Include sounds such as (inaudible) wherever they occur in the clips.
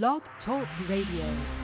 Blog Talk Radio.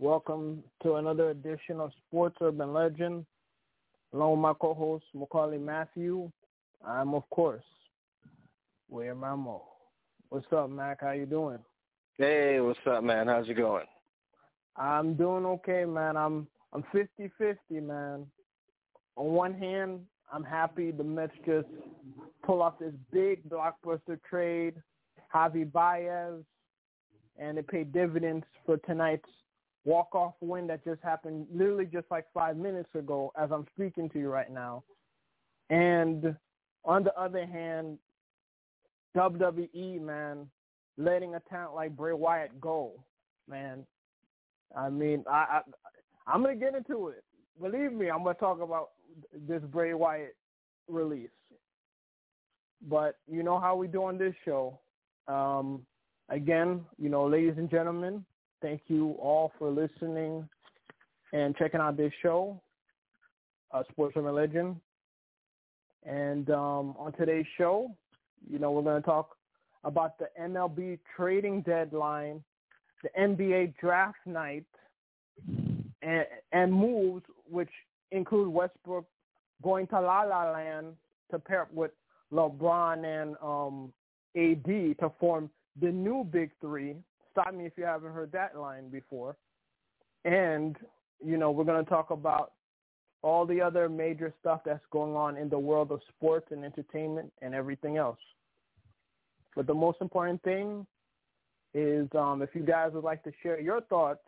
Welcome to another edition of Sports Urban Legend. Along with my co-host Maccorley Mathieu, I'm of course William Rameau. What's up, Mac? How you doing? Hey, what's up, man? How's it going? I'm doing okay, man. I'm I'm 50-50, man. On one hand, I'm happy the Mets just pull off this big blockbuster trade, Javi Baez, and it paid dividends for tonight's walk-off win that just happened literally just like five minutes ago as I'm speaking to you right now. And on the other hand, WWE, man, letting a talent like Bray Wyatt go, man. I mean, I, I I'm gonna get into it. Believe me, I'm gonna talk about this Bray Wyatt release. But you know how we do on this show. Um, again, you know, ladies and gentlemen, thank you all for listening and checking out this show, uh, Sports Urban Legend. And um, on today's show, you know, we're going to talk about the MLB trading deadline, the NBA draft night, and, and moves which include Westbrook going to La La Land to pair up with LeBron and um, AD to form the new Big Three. Stop me if you haven't heard that line before. And, you know, we're going to talk about all the other major stuff that's going on in the world of sports and entertainment and everything else. But the most important thing is um, if you guys would like to share your thoughts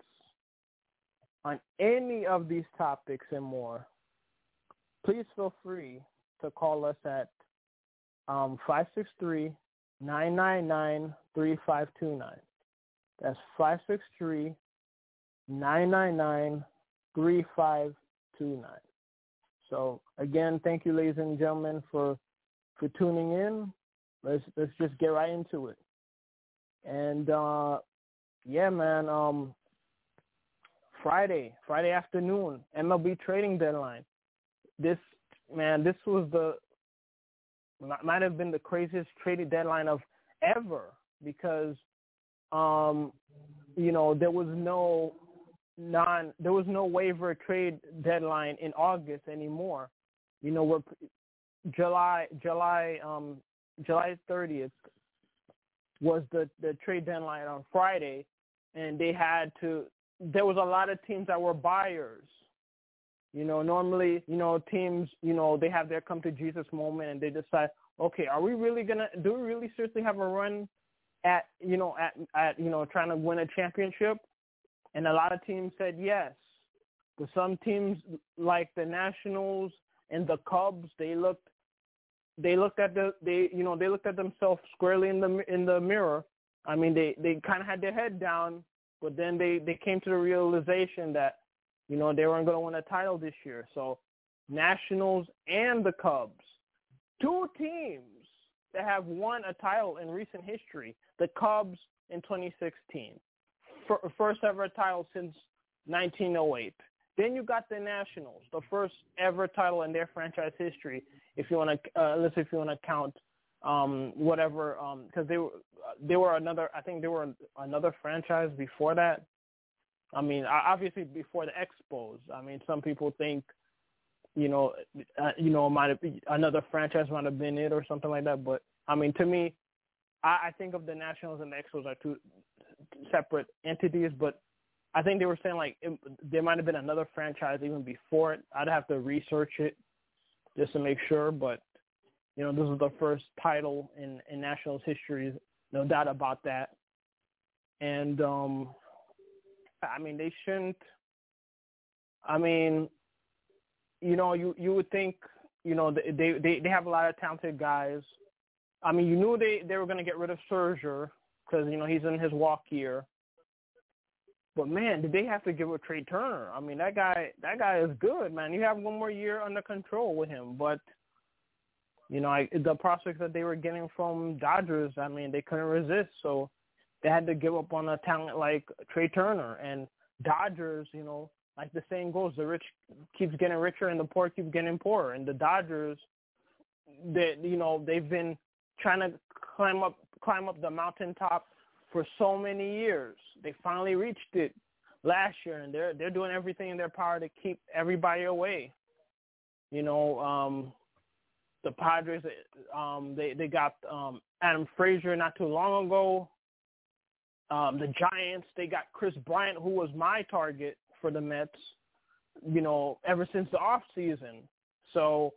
on any of these topics and more, please feel free to call us at um, 563-999-3529. That's 563-999-3529. So again, thank you, ladies and gentlemen, for for tuning in. Let's let's just get right into it. And uh, yeah, man. Um, Friday, Friday afternoon, MLB trading deadline. This man, this was the might have been the craziest trading deadline of ever because um you know there was no non there was no waiver trade deadline in August anymore. You know, we're July July um July 30th was the the trade deadline on Friday and they had to there was a lot of teams that were buyers. You know, normally, you know, teams, you know, they have their come to Jesus moment and they decide, okay, are we really gonna do we really seriously have a run at you know at at you know trying to win a championship? And a lot of teams said yes. But some teams like the Nationals and the Cubs, they looked they looked at the they you know they looked at themselves squarely in the in the mirror. I mean they they kind of had their head down, but then they they came to the realization that you know they weren't going to win a title this year. So Nationals and the Cubs, two teams that have won a title in recent history. The Cubs in 2016, first ever title since 1908. Then you got the Nationals, the first ever title in their franchise history. If you want to, uh, let's if you want to count um, whatever, because um, they were they were another. I think they were another franchise before that. I mean, obviously before the Expos. I mean, some people think, you know, uh, you know, might have another franchise might have been it or something like that. But I mean, to me, I, I think of the Nationals and the Expos are two separate entities, but I think they were saying like it, there might have been another franchise even before it. I'd have to research it just to make sure, but you know, this is the first title in in Nationals history, no doubt about that. And um I mean, they shouldn't. I mean, you know, you you would think, you know, they they they have a lot of talented guys. I mean, you knew they they were going to get rid of Scherzer because you know he's in his walk year. But man, did they have to give up Trea Turner? I mean, that guy that guy is good, man. You have one more year under control with him, but you know, I, the prospects that they were getting from Dodgers, I mean, they couldn't resist, so they had to give up on a talent like Trea Turner and Dodgers. You know, like the saying goes, the rich keeps getting richer and the poor keep getting poorer. And the Dodgers, that you know, they've been trying to climb up climb up the mountaintop for so many years. They finally reached it last year, and they're they're doing everything in their power to keep everybody away. You know, um, the Padres, um, they they got um, Adam Frazier not too long ago. Um, the Giants, they got Kris Bryant, who was my target for the Mets. You know, ever since the off season. So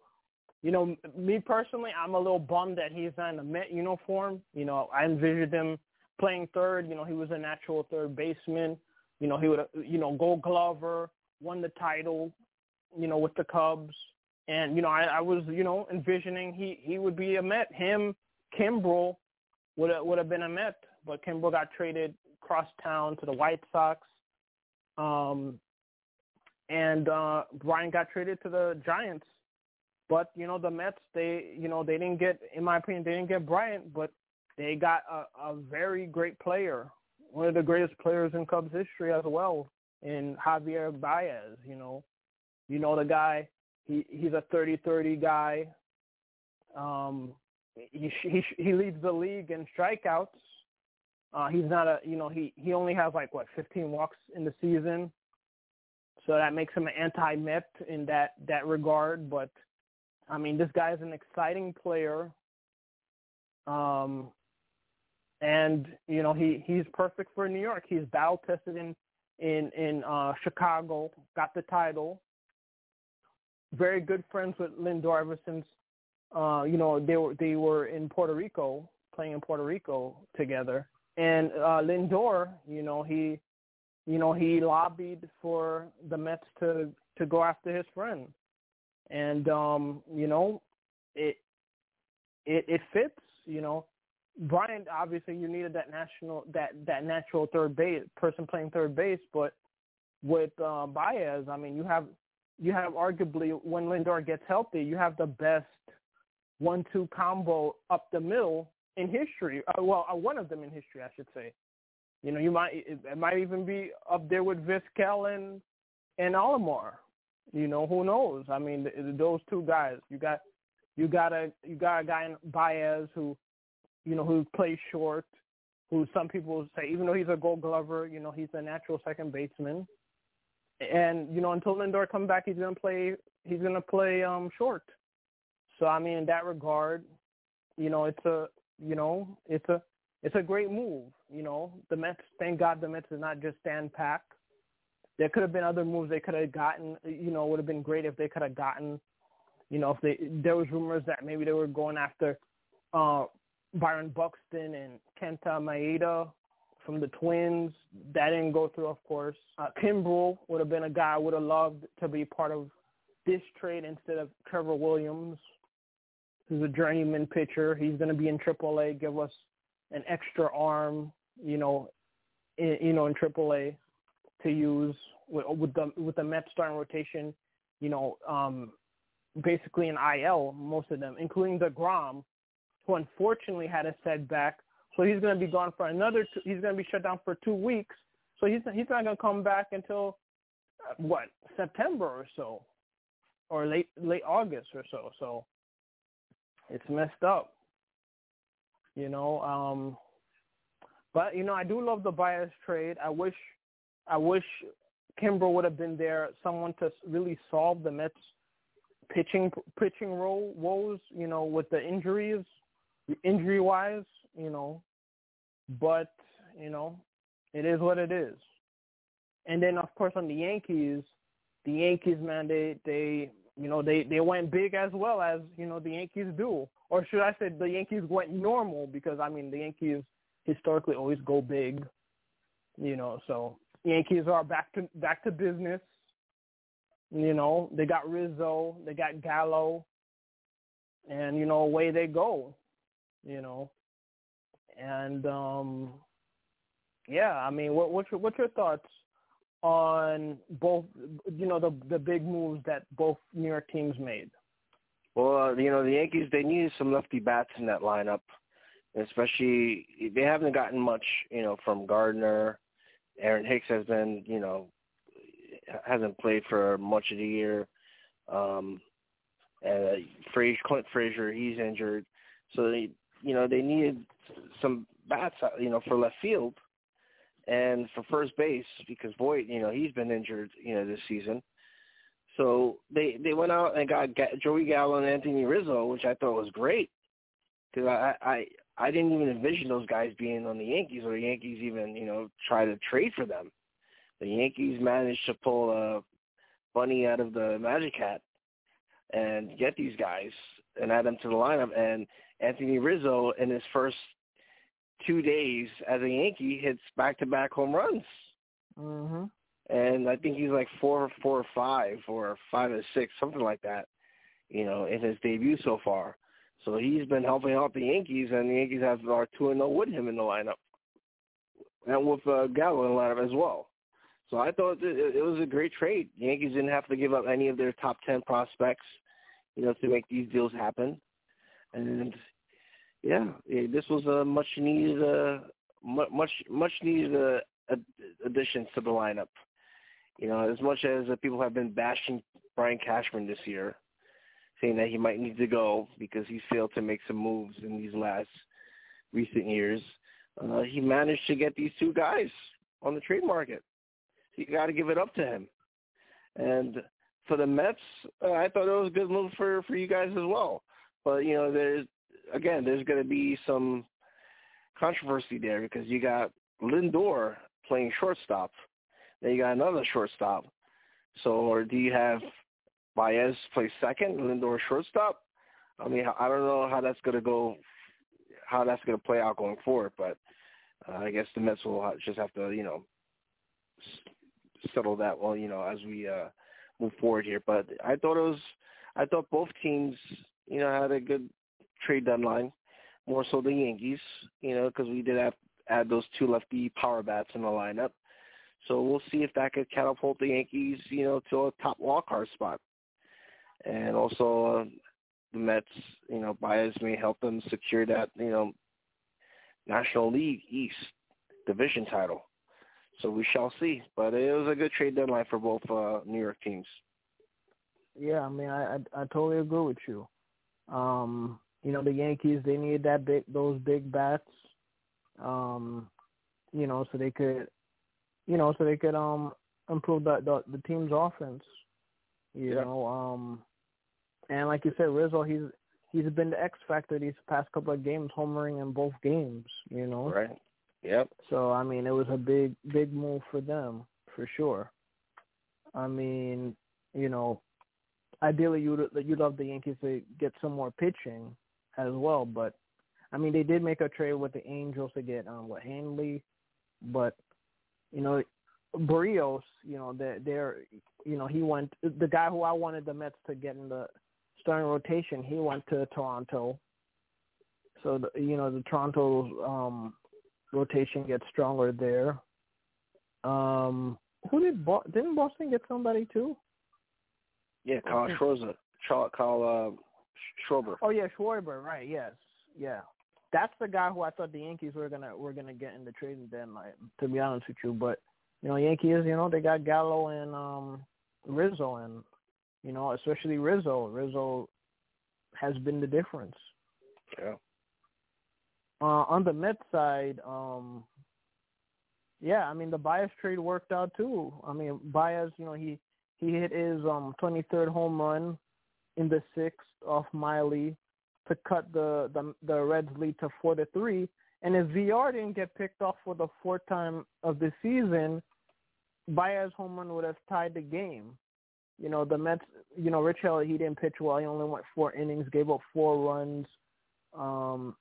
you know, me personally, I'm a little bummed that he's not in the Met uniform. You know, I envisioned him playing third. You know, he was a natural third baseman. You know, he would you know Gold Glover, won the title, you know, with the Cubs, and you know I, I was you know envisioning he he would be a Met. Him, Kimbrel would have, would have been a Met, but Kimbrel got traded cross town to the White Sox. Um, and uh Bryant got traded to the Giants. But, you know, the Mets they you know, they didn't get in my opinion, they didn't get Bryant, but they got a, a very great player. One of the greatest players in Cubs history as well, in Javier Baez, you know. You know the guy, he he's a 30-30 guy. Um he he he leads the league in strikeouts. Uh he's not a, you know, he he only has like what, 15 walks in the season so that makes him an anti-MIP in that that regard. But I mean, this guy is an exciting player, um, and you know he he's perfect for New York. He's battle tested in in in uh, Chicago, got the title. Very good friends with Lindor ever since uh, you know they were they were in Puerto Rico playing in Puerto Rico together. And uh, Lindor, you know, he you know, he lobbied for the Mets to to go after his friend, and um, you know, it it it fits. You know, Bryant obviously you needed that national that that natural third base person playing third base, but with uh, Baez, I mean, you have you have arguably when Lindor gets healthy, you have the best one-two combo up the middle in history. Uh, well, uh, one of them in history, I should say. You know, you might it, it might even be up there with Vizquel and and Alomar. You know, who knows? I mean, those two guys. You got you got a you got a guy in Baez who, you know, who plays short. Who some people say, even though he's a Gold Glover, you know, he's a natural second baseman. And you know, until Lindor comes back, he's gonna play. He's gonna play um short. So I mean, in that regard, you know, it's a you know, it's a it's a great move. You know, the Mets. Thank God the Mets did not just stand pat. There could have been other moves they could have gotten. You know, would have been great if they could have gotten. You know, if they there was rumors that maybe they were going after uh, Byron Buxton and Kenta Maeda from the Twins. That didn't go through, of course. Uh, Kimbrel would have been a guy I would have loved to be part of this trade instead of Trevor Williams, who's a journeyman pitcher. He's going to be in AAA, give us an extra arm, you know, in, you know, in AAA to use with, with the with the Mets starting rotation, you know, um, basically in IL, most of them, including the deGrom, who unfortunately had a setback. So he's going to be gone for another. Two, he's going to be shut down for two weeks. So he's he's not going to come back until uh, what September or so, or late late August or so. So it's messed up you know. Um, but you know, I do love the Baez trade. I wish, I wish Kimbrel would have been there, someone to really solve the Mets pitching pitching role woes. You know, with the injuries, injury wise, you know. But you know, it is what it is. And then of course on the Yankees, the Yankees man, they they you know they they went big as well as you know the Yankees do or should I say the Yankees went normal because I mean the Yankees historically always go big, you know. So Yankees are back to back to business. You know they got Rizzo, they got Gallo, and you know away they go. You know, and um yeah, I mean, what what's your, what's your thoughts on both? You know the the big moves that both New York teams made. Well, uh, you know, the Yankees they needed some lefty bats in that lineup, especially they haven't gotten much, you know, from Gardner. Aaron Hicks has been, you know, hasn't played for much of the year. Um, and uh, Clint Frazier, he's injured, so they, you know, they needed some bats, uh, you know, for left field and for first base because Voit, you know, he's been injured, you know, this season. So they they went out and got Joey Gallo and Anthony Rizzo, which I thought was great because I I I didn't even envision those guys being on the Yankees or the Yankees even you know try to trade for them. The Yankees managed to pull a bunny out of the magic hat and get these guys and add them to the lineup. And Anthony Rizzo in his first two days as a Yankee hits back to back home runs. Mhm. And I think he's like four, four or five, or five or six, something like that. You know, in his debut so far. So he's been helping out the Yankees, and the Yankees have are two and zero with him in the lineup, and with uh, Gallo in the lineup as well. So I thought it, it was a great trade. The Yankees didn't have to give up any of their top ten prospects, you know, to make these deals happen. And yeah, this was a much needed, uh, much much needed uh, addition to the lineup. You know, as much as uh, people have been bashing Brian Cashman this year, saying that he might need to go because he failed to make some moves in these last recent years, uh, he managed to get these two guys on the trade market. You got to give it up to him. And for the Mets, uh, I thought it was a good move for for you guys as well. But you know, there's again, there's going to be some controversy there because you got Lindor playing shortstop, then you got another shortstop. So, or do you have Baez play second, Lindor shortstop? I mean, I don't know how that's going to go, how that's going to play out going forward. But uh, I guess the Mets will just have to, you know, settle that well, you know, as we uh, move forward here. But I thought it was, I thought both teams, you know, had a good trade deadline, more so the Yankees, you know, because we did have add those two lefty power bats in the lineup. So we'll see if that could catapult the Yankees, you know, to a top wild card spot. And also uh, the Mets, you know, Baez may help them secure that, you know, National League East division title. So we shall see. But it was a good trade deadline for both uh, New York teams. Yeah, I mean, I, I I totally agree with you. Um, you know, the Yankees they need that big those big bats. Um, you know, so they could, you know, so they could um improve the the, the team's offense. You yeah. know, um, and like you said, Rizzo, he's he's been the X factor these past couple of games, homering in both games. You know, right. Yep. So I mean, it was a big, big move for them for sure. I mean, you know, ideally you'd you'd love the Yankees to get some more pitching as well, but I mean, they did make a trade with the Angels to get um what Heaney, but you know, Berrios, you know, they're, they're you know, he went the guy who I wanted the Mets to get in the starting rotation. He went to Toronto. So the, you know the Toronto um rotation gets stronger there. Um, who did Bo- didn't Boston get somebody too? Yeah, Kyle Schwarber. Kyle Schwarber. Oh yeah, Schwarber. Right. Yes. Yeah. That's the guy who I thought the Yankees were gonna were gonna get in the trading deadline. To be honest with you, but you know, Yankees, you know, they got Gallo and um Rizzo, and you know, especially Rizzo. Rizzo has been the difference. Yeah. Uh, on the Mets side, um, yeah, I mean the Baez trade worked out too. I mean Baez, you know, he he hit his um 23rd home run in the sixth off Miley to cut the the the Reds lead to four to three. And if Villar didn't get picked off for the fourth time of the season, Baez home run would have tied the game. You know, the Mets, you know, Rich Hill, he didn't pitch well. He only went four innings, gave up four runs. Um,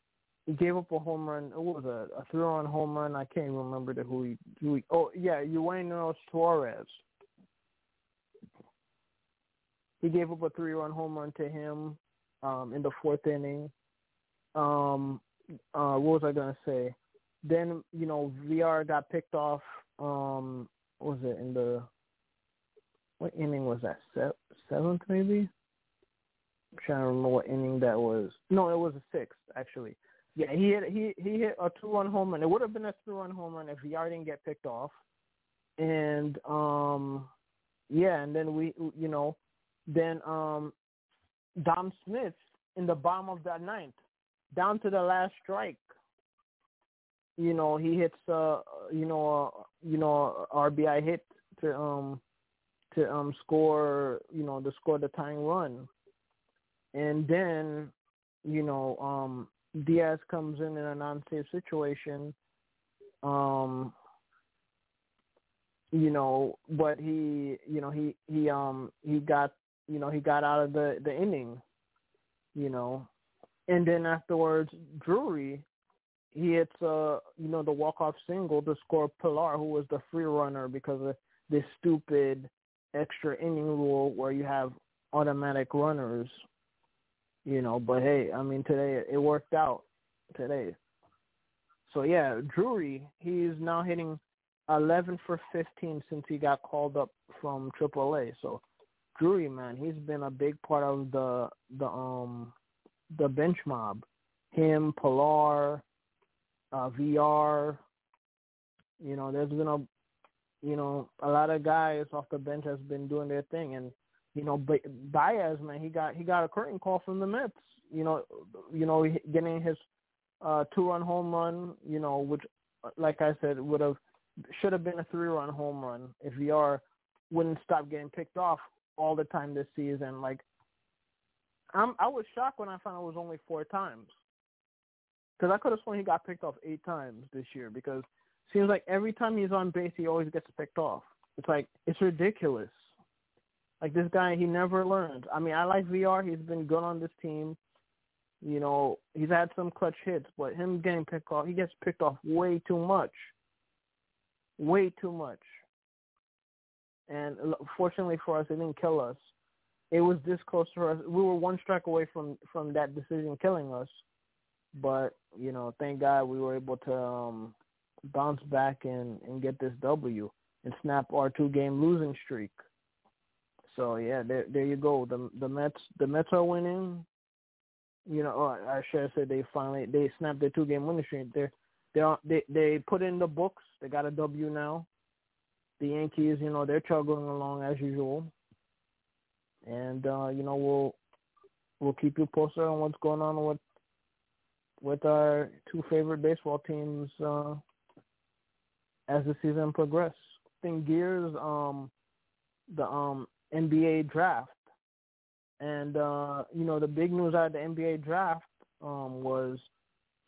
he gave up a home run. It was a, a three-run home run. I can't even remember the who he. Who he oh yeah, Eugenio Suarez. He gave up a three-run home run to him um, in the fourth inning. Um, uh, what was I gonna say? Then you know Villar got picked off. Um, what was it in the? What inning was that? Se- seventh maybe. I'm trying to remember what inning that was. No, it was a sixth actually. Yeah, he hit he he hit a two run home run. It would have been a three run home run if Villar didn't get picked off. And um yeah, and then we you know, then um Dom Smith in the bottom of that ninth, down to the last strike. You know, he hits uh you know uh, you know RBI hit to um to um score you know to score the tying run. And then, you know, um Diaz comes in in a non-safe situation, um, you know, but he, you know, he he um he got you know he got out of the the inning, you know, and then afterwards Drury, he hits uh you know the walk off single to score Pilar, who was the free runner because of this stupid extra inning rule where you have automatic runners. You know, but hey, I mean today it worked out today. So yeah, Drury, he's now hitting 11 for 15 since he got called up from AAA. So Drury, man, he's been a big part of the the um the bench mob. Him, Pilar, uh, Villar. You know, there's been a you know a lot of guys off the bench has been doing their thing, and you know Baez, man, he got he got a curtain call from the Mets. You know, you know, getting his uh, two-run home run. You know, which, like I said, would have should have been a three-run home run if Villar wouldn't stop getting picked off all the time this season. Like, I'm I was shocked when I found it was only four times because I could have sworn he got picked off eight times this year because it seems like every time he's on base he always gets picked off. It's like it's ridiculous. Like this guy, he never learns. I mean, I like Villar. He's been good on this team. You know, he's had some clutch hits, but him getting picked off, he gets picked off way too much. Way too much. And fortunately for us, it didn't kill us. It was this close to us. We were one strike away from from that decision killing us, but you know, thank God we were able to um, bounce back and and get this W and snap our two game losing streak. So yeah, there there you go. The the Mets the Mets are winning you know, I should have said they finally they snapped their two game winning streak. They're they they they put in the books. They got a W now. The Yankees, you know, they're chugging along as usual. And uh, you know, we'll we'll keep you posted on what's going on with with our two favorite baseball teams uh, as the season progresses. Thing gears, um, the um NBA draft and uh, you know, the big news out of the NBA draft um, was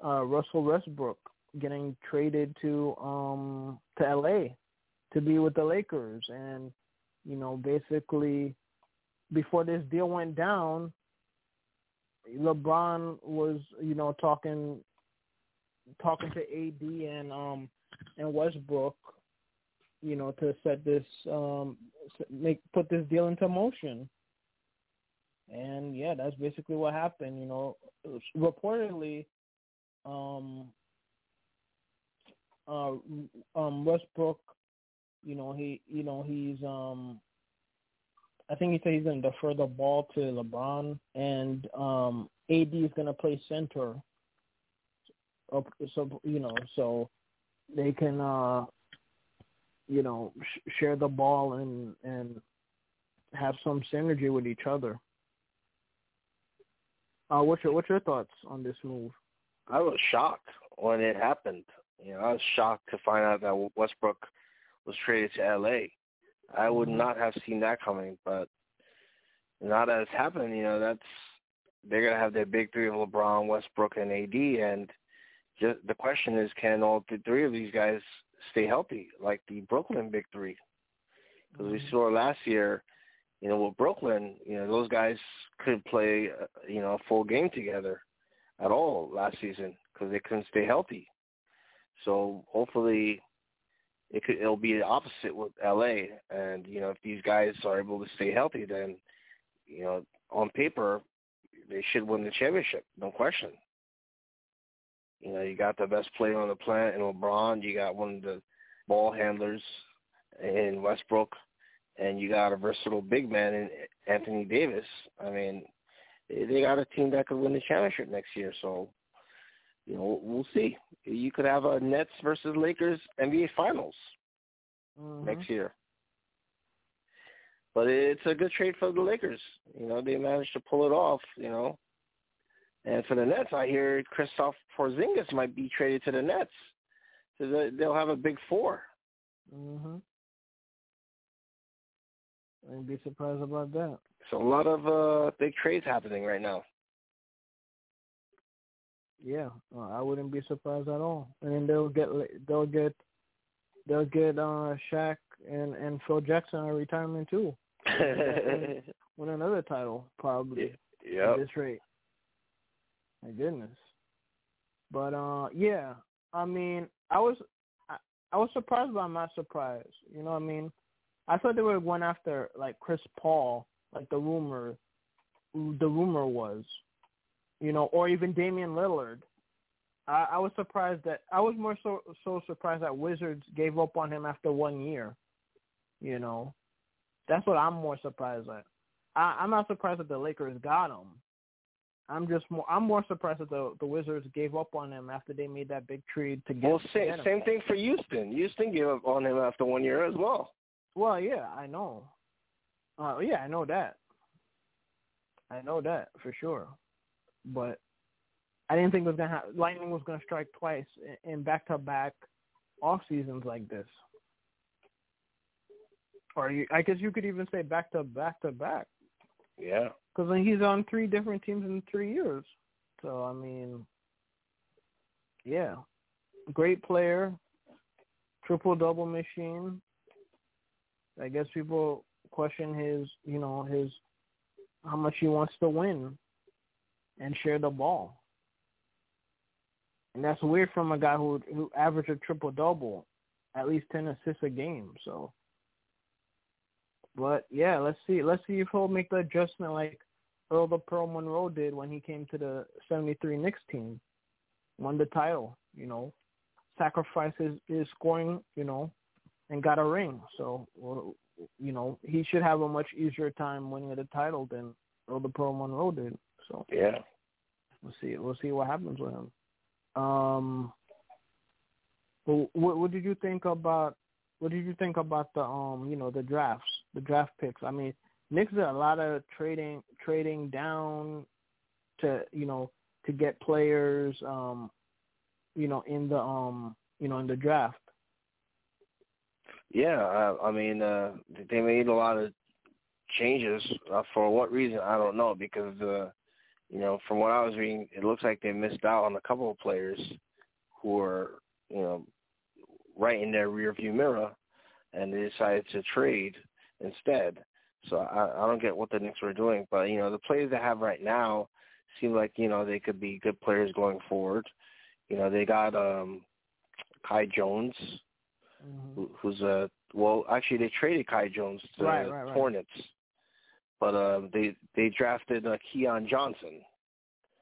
uh, Russell Westbrook getting traded to um, to LA to be with the Lakers, and you know, basically before this deal went down, LeBron was you know talking talking to AD and um and Westbrook, you know, to set this um make put this deal into motion. And yeah, that's basically what happened. You know, reportedly, um, uh, um, Westbrook, you know, he, you know, he's, um, I think he said he's going to defer the ball to LeBron, and um, AD is going to play center. So you know, so they can, uh, you know, sh- share the ball and and have some synergy with each other. Uh, what's your what's your thoughts on this move? I was shocked when it happened. You know, I was shocked to find out that Westbrook was traded to LA. I would mm-hmm. not have seen that coming, but now that it's happened, you know, that's they're gonna have their big three of LeBron, Westbrook, and AD, and just the question is, can all the three of these guys stay healthy, like the Brooklyn big three? Because mm-hmm. we saw last year, you know, with Brooklyn, you know, those guys couldn't play, uh, you know, a full game together at all last season because they couldn't stay healthy. So hopefully, it could it'll be the opposite with LA. And you know, if these guys are able to stay healthy, then you know, on paper, they should win the championship, no question. You know, you got the best player on the planet in LeBron. You got one of the ball handlers in Westbrook and you got a versatile big man in Anthony Davis. I mean, they got a team that could win the championship next year. So, you know, we'll see. You could have a Nets versus Lakers NBA Finals mm-hmm. next year. But it's a good trade for the Lakers. You know, they managed to pull it off. You know, and for the Nets, I hear Kristaps Porzingis might be traded to the Nets, so they'll have a big 4 Mm-hmm. I'd be surprised about that. So a lot of uh big trades happening right now. Yeah, uh, I wouldn't be surprised at all. And then they'll get they'll get they'll get uh Shaq and and Phil Jackson a retirement too. (laughs) win another title probably. Yeah. At this rate. My goodness. But uh, yeah, I mean, I was I, I was surprised, by my surprise. You know what I mean? I thought they were going after like Chris Paul, like the rumor, the rumor was, you know, or even Damian Lillard. I, I was surprised that I was more so so surprised that Wizards gave up on him after one year. You know, that's what I'm more surprised at. I, I'm not surprised that the Lakers got him. I'm just more. I'm more surprised that the the Wizards gave up on him after they made that big trade to get. Well, same, get him. same thing for Houston. Houston gave up on him after one year as well. Well, yeah, I know. Uh, yeah, I know that. I know that for sure, but I didn't think it was gonna have, lightning was gonna strike twice in back to back off seasons like this. Or you, I guess you could even say back to back to back. Yeah. Because he's on three different teams in three years. So I mean, yeah, great player, triple double machine. I guess people question his, you know, his how much he wants to win and share the ball. And that's weird from a guy who who averaged a triple double, at least ten assists a game. So, but yeah, let's see. Let's see if he'll make the adjustment like Earl the Pearl Monroe did when he came to the '73 Knicks team, won the title. You know, sacrificed his, his scoring. You know, and got a ring. So, you know, he should have a much easier time winning the title than Earl the Pearl Monroe did. So, Yeah. we'll see. We'll see what happens with him. Um, what, what did you think about? What did you think about the um, you know, the drafts, the draft picks? I mean, Knicks did a lot of trading, trading down to you know to get players, um, you know, in the um, you know, in the draft. Yeah, I, I mean, uh, they made a lot of changes. Uh, for what reason, I don't know. Because, uh, you know, from what I was reading, it looks like they missed out on a couple of players who were, you know, right in their rearview mirror, and they decided to trade instead. So I, I don't get what the Knicks were doing, but you know, the players they have right now seem like you know they could be good players going forward. You know, they got um Kai Jones, Mm-hmm. who, who's a well, actually they traded Kai Jones to Right, the right, right. But um, they they drafted uh, Keon Johnson.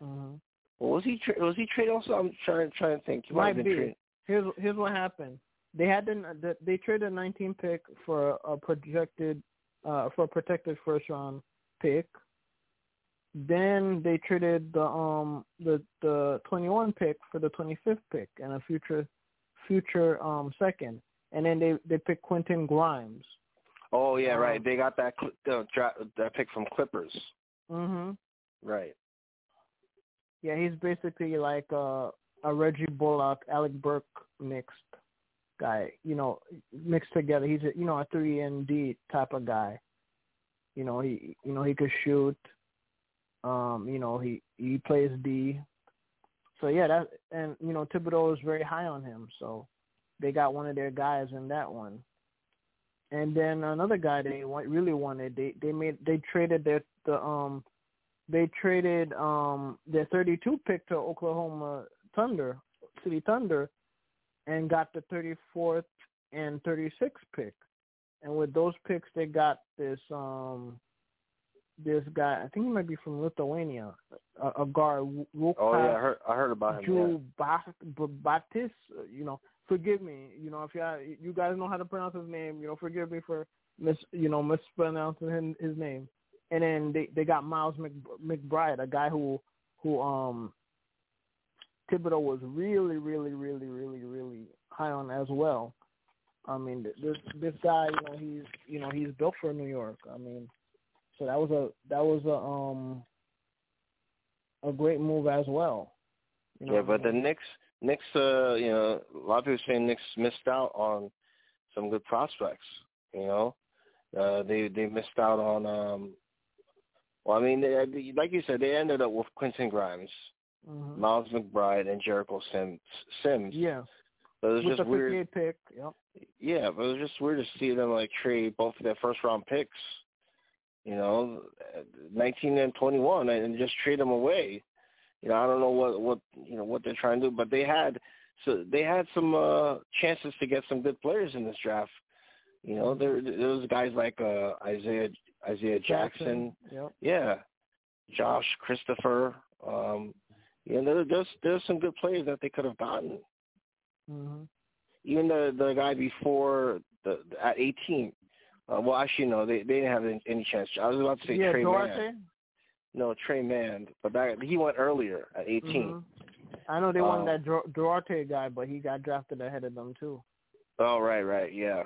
Mm-hmm. Well, was he tra- was he traded also? I'm trying trying to think. He might, Might be. traded. Here's here's what happened. They had the, the they traded a 19 pick for a projected uh for a protected first round pick. Then they traded the um the the 21 pick for the 25th pick and a future future um second. And then they they picked Quentin Grimes. Oh yeah, right. Um, They got that uh, dra- that pick from Clippers. Mhm. Right. Yeah, he's basically like a a Reggie Bullock, Alec Burke mixed guy. You know, mixed together. He's a you know a three and D type of guy. You know he you know he could shoot. Um, you know he he plays D. So yeah, that and you know Thibodeau is very high on him. So they got one of their guys in that one. And then another guy they really wanted. They they made they traded their the um they traded um their 32 pick to Oklahoma Thunder, City Thunder, and got the 34th and 36th pick. And with those picks, they got this um this guy. I think he might be from Lithuania, a, a guard. Oh yeah, I heard I heard about him. Yeah. Drew Ba- B- Batis, uh, you know, forgive me, you know, if you you guys know how to pronounce his name, you know, forgive me for mis you know mispronouncing his, his name. And then they they got Miles Mc, McBride, a guy who who um Thibodeau was really really really really really high on as well. I mean, this this guy, you know, he's you know he's built for New York. I mean, so that was a that was a um a great move as well. You know Yeah, what I but the? Knicks, Knicks, uh, you know, a lot of people saying Knicks missed out on some good prospects. You know, uh, they they missed out on. um Well, I mean, they, like you said, they ended up with Quentin Grimes, Mhm. Miles McBride, and Jericho Sims. Sims. Yeah, But it was with just weird. 58 pick. Yep. Yeah, but it was just weird to see them like trade both of their first round picks. You know, uh, 19 and 21, and just trade them away. You know, I don't know what what you know what they're trying to do, but they had so they had some uh chances to get some good players in this draft. You know, there there was guys like uh Isaiah Isaiah Jackson, Jackson. Yep. yeah, Josh Christopher. Um, yeah, there, there's there's some good players that they could have gotten. hmm Even the the guy before the at 18. Uh, well, actually, no, they they didn't have any, any chance. I was about to say yeah, Trey Duarte. Mann. No, Tre Mann, but that, he went earlier at 18. Mhm. I know they wanted Um, that Dur- guy, but he got drafted ahead of them too. Oh, right, right, yeah,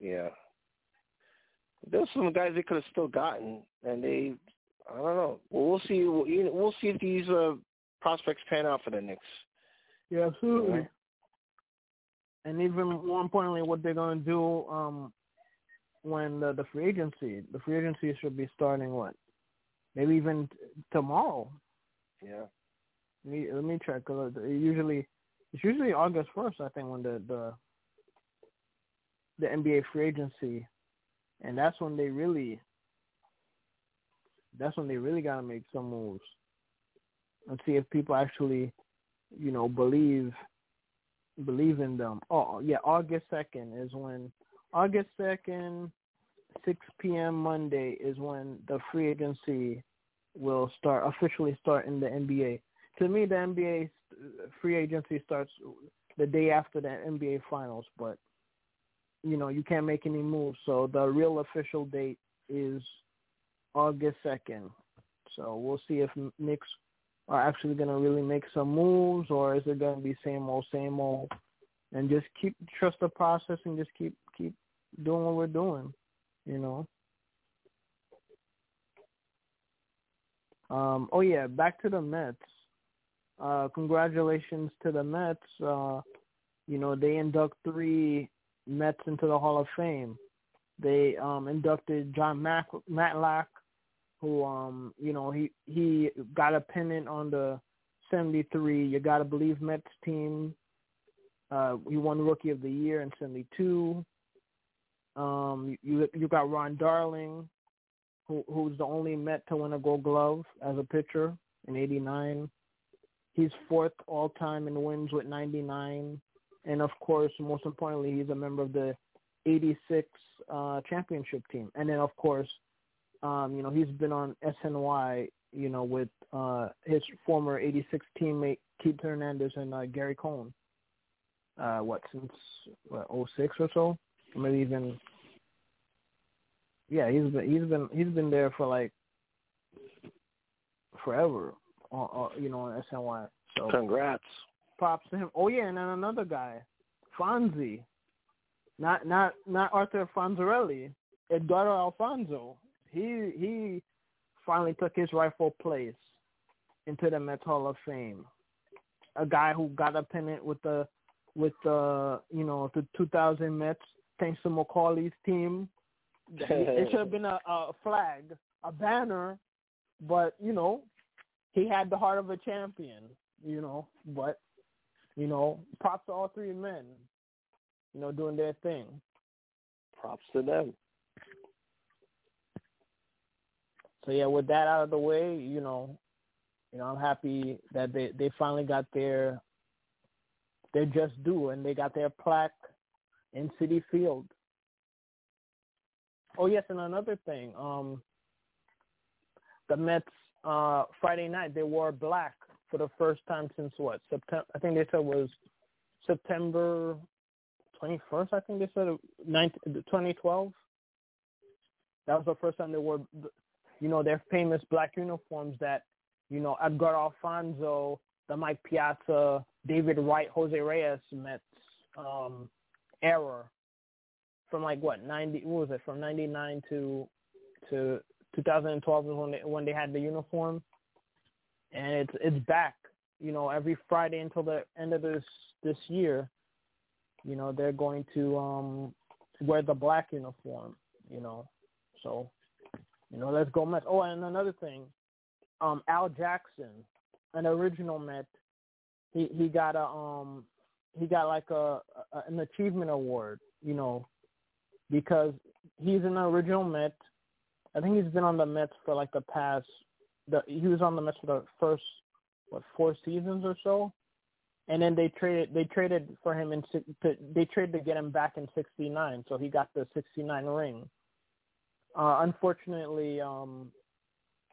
yeah. There's some guys they could have still gotten, and they, I don't know. Well, we'll see. We'll, we'll see if these uh, prospects pan out for the Knicks. Yeah, absolutely. Yeah. And even more importantly, what they're going to do um, when the, the free agency, the free agency should be starting what? Maybe even t- tomorrow. Yeah. Let me, let me check. 'cause it usually, it's usually August first, I think, when the the the NBA free agency, and that's when they really, that's when they really got to make some moves and see if people actually, you know, believe believe in them. Oh yeah, August second is when August second, six p.m. Monday is when the free agency will start officially start in the NBA. To me, the NBA free agency starts the day after the NBA finals, but you know you can't make any moves. So the real official date is August second. So we'll see if Knicks are actually going to really make some moves, or is it going to be same old, same old, and just keep trust the process and just keep keep doing what we're doing, you know. Um, oh yeah, back to the Mets. Uh, congratulations to the Mets. Uh, you know they induct three Mets into the Hall of Fame. They um, inducted Jon Mac- Matlack, who um you know he he got a pennant on the 73 you got to believe Mets team uh he won rookie of the year in 72 um you you got Ron Darling who who's the only Met to win a gold glove as a pitcher in 89 he's fourth all time in wins with 99 and of course most importantly he's a member of the 86 uh championship team. And then of course um, you know, he's been on SNY, you know, with uh, his former 86 teammate Keith Hernandez and uh, Gary Cohen. Uh, what since what, 06 or so, maybe even. Yeah, he's been he's been he's been there for like forever, uh, uh, you know, on SNY. So Congrats. props to him. Oh yeah, and then another guy, Fonzie, not not not Arthur Fonzarelli, Eduardo Alfonzo. He he finally took his rightful place into the Mets Hall of Fame. A guy who got a pennant with the with the you know the 2000 Mets thanks to Maccorley's team. It should have been a, a flag, a banner, but you know he had the heart of a champion. You know, but you know, props to all three men. You know, doing their thing. Props to them. So yeah, with that out of the way, you know, you know, I'm happy that they they finally got their their just due and they got their plaque in Citi Field. Oh yes, and another thing, um, the Mets uh Friday night they wore black for the first time since what September? I think they said was September 21st. I think they said 2012. That was the first time they wore you know, their famous black uniforms that, you know, Edgar Alfonzo, the Mike Piazza, David Wright, Jose Reyes Mets um, era from like what ninety? What was it from ninety nine to to 2012 is when they when they had the uniform, and it's it's back. You know, every Friday until the end of this this year, you know, they're going to um wear the black uniform. You know, so you know, let's go Mets. Oh, and another thing, um, Al Jackson, an original Met, he he got a um he got like a, a an achievement award, you know, because he's an original Met. I think he's been on the Mets for like the past. The he was on the Mets for the first what four seasons or so, and then they traded they traded for him in to, they traded to get him back in '69, so he got the '69 ring. Uh, unfortunately, um,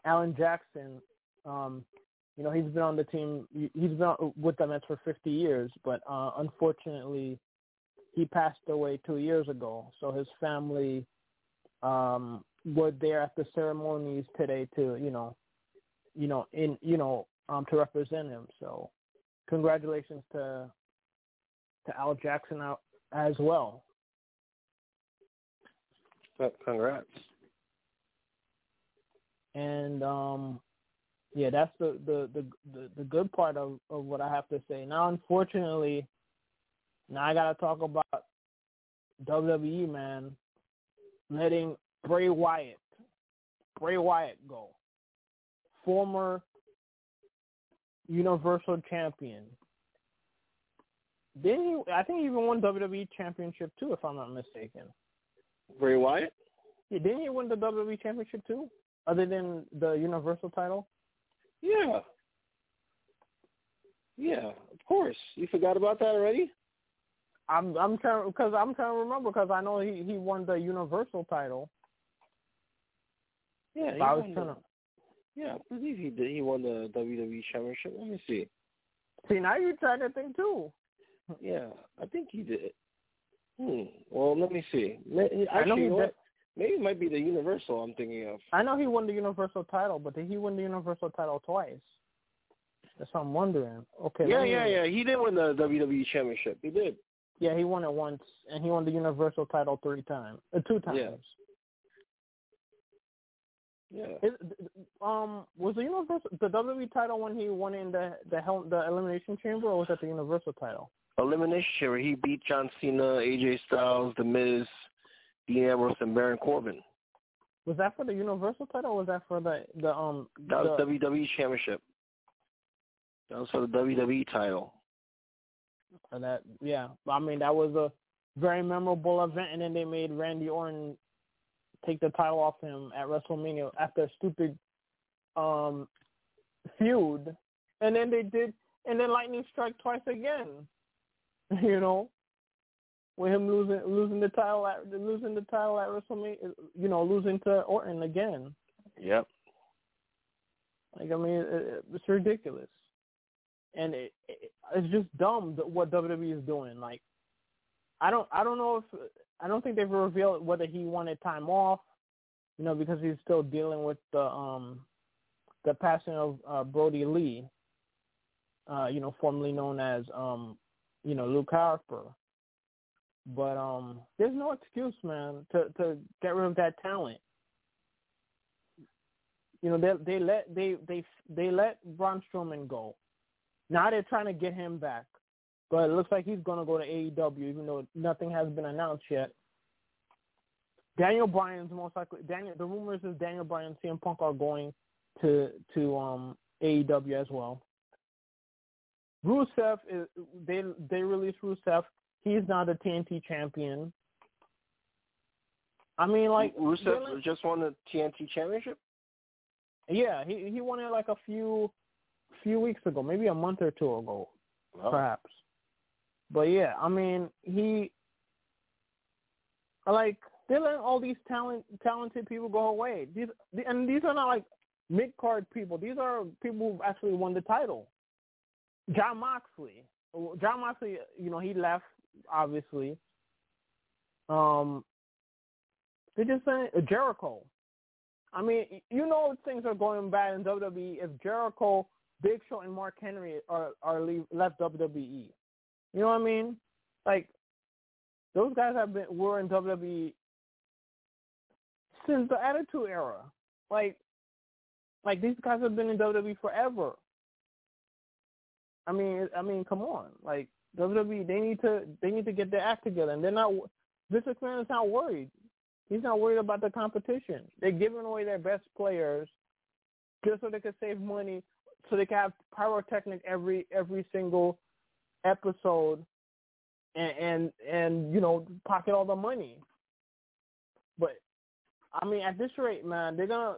Alan Jackson, um, you know, he's been on the team. He's been with the Mets for 50 years, but uh, unfortunately, he passed away two years ago. So his family um, were there at the ceremonies today to, you know, you know, in you know, um, to represent him. So, congratulations to to Al Jackson out as well. Congrats. And um, yeah, that's the, the the the the good part of of what I have to say. Now, unfortunately, now I gotta talk about WWE man letting Bray Wyatt Bray Wyatt go, former Universal Champion. Didn't he? I think he even won WWE Championship too, if I'm not mistaken. Bray Wyatt. Yeah, didn't he win the WWE Championship too, other than the Universal title? Yeah. Yeah, of course. You forgot about that already? I'm I'm trying because I'm trying to remember because I know he he won the Universal title. Yeah, I was trying to. Yeah, I believe he did. He won the WWE Championship. Let me see. See, now you're trying to think too. Yeah, I think he did. Hmm. Well, let me see. Actually, I know he did. Maybe it might be the Universal I'm thinking of. I know he won the Universal title, but did he win the Universal title twice? That's what I'm wondering. Okay. Yeah, yeah, yeah. He did win the WWE Championship. He did. Yeah, he won it once, and he won the Universal title three times, uh, two times. Yeah. Yeah. Is, um, was the Universal the WWE title when he won in the the hell, the Elimination Chamber, or was that the Universal title? Elimination Chamber. He beat John Cena, AJ Styles, The Miz, Dean Ambrose, and Baron Corbin. Was that for the Universal title, or was that for the the um? That was the, WWE Championship. That was for the WWE title. And that yeah, I mean that was a very memorable event, and then they made Randy Orton take the title off him at WrestleMania after a stupid um feud, and then they did, and then lightning strike twice again. (laughs) You know, with him losing losing the title at losing the title at WrestleMania, you know, losing to Orton again. Yep. Like I mean, it, it's ridiculous and it, it, it's just dumb what WWE is doing. Like, I don't, I don't know if I don't think they've revealed whether he wanted time off, you know, because he's still dealing with the um the passing of uh, Brodie Lee, uh, you know, formerly known as um, you know, Luke Harper. But um, there's no excuse, man, to to get rid of that talent. You know, they they let they they they let Braun Strowman go. Now they're trying to get him back, but it looks like he's going to go to AEW, even though nothing has been announced yet. Daniel Bryan's most likely. Daniel, the rumors is Daniel Bryan and CM Punk are going to to um AEW as well. Rusev is they they released Rusev. He's not a TNT champion. I mean, like Rusev really? just won the TNT championship. Yeah, he he won it like a few few weeks ago, maybe a month or two ago, oh. perhaps. But yeah, I mean, he like they let all these talent talented people go away. These and these are not like mid card people. These are people who actually won the title. Jon Moxley, Jon Moxley, you know, he left obviously. Um, they just saying uh, Jericho. I mean, you know things are going bad in WWE if Jericho Big Show and Mark Henry are are leave, left WWE. You know what I mean? Like those guys have been were in WWE since the Attitude Era. Like like these guys have been in WWE forever. I mean, I mean, come on, like WWE, they need to they need to get their act together, and they're not. Vince McMahon is not worried. He's not worried about the competition. They're giving away their best players just so they can save money so they can have pyrotechnic every every single episode and and and you know pocket all the money but i mean at this rate man they're gonna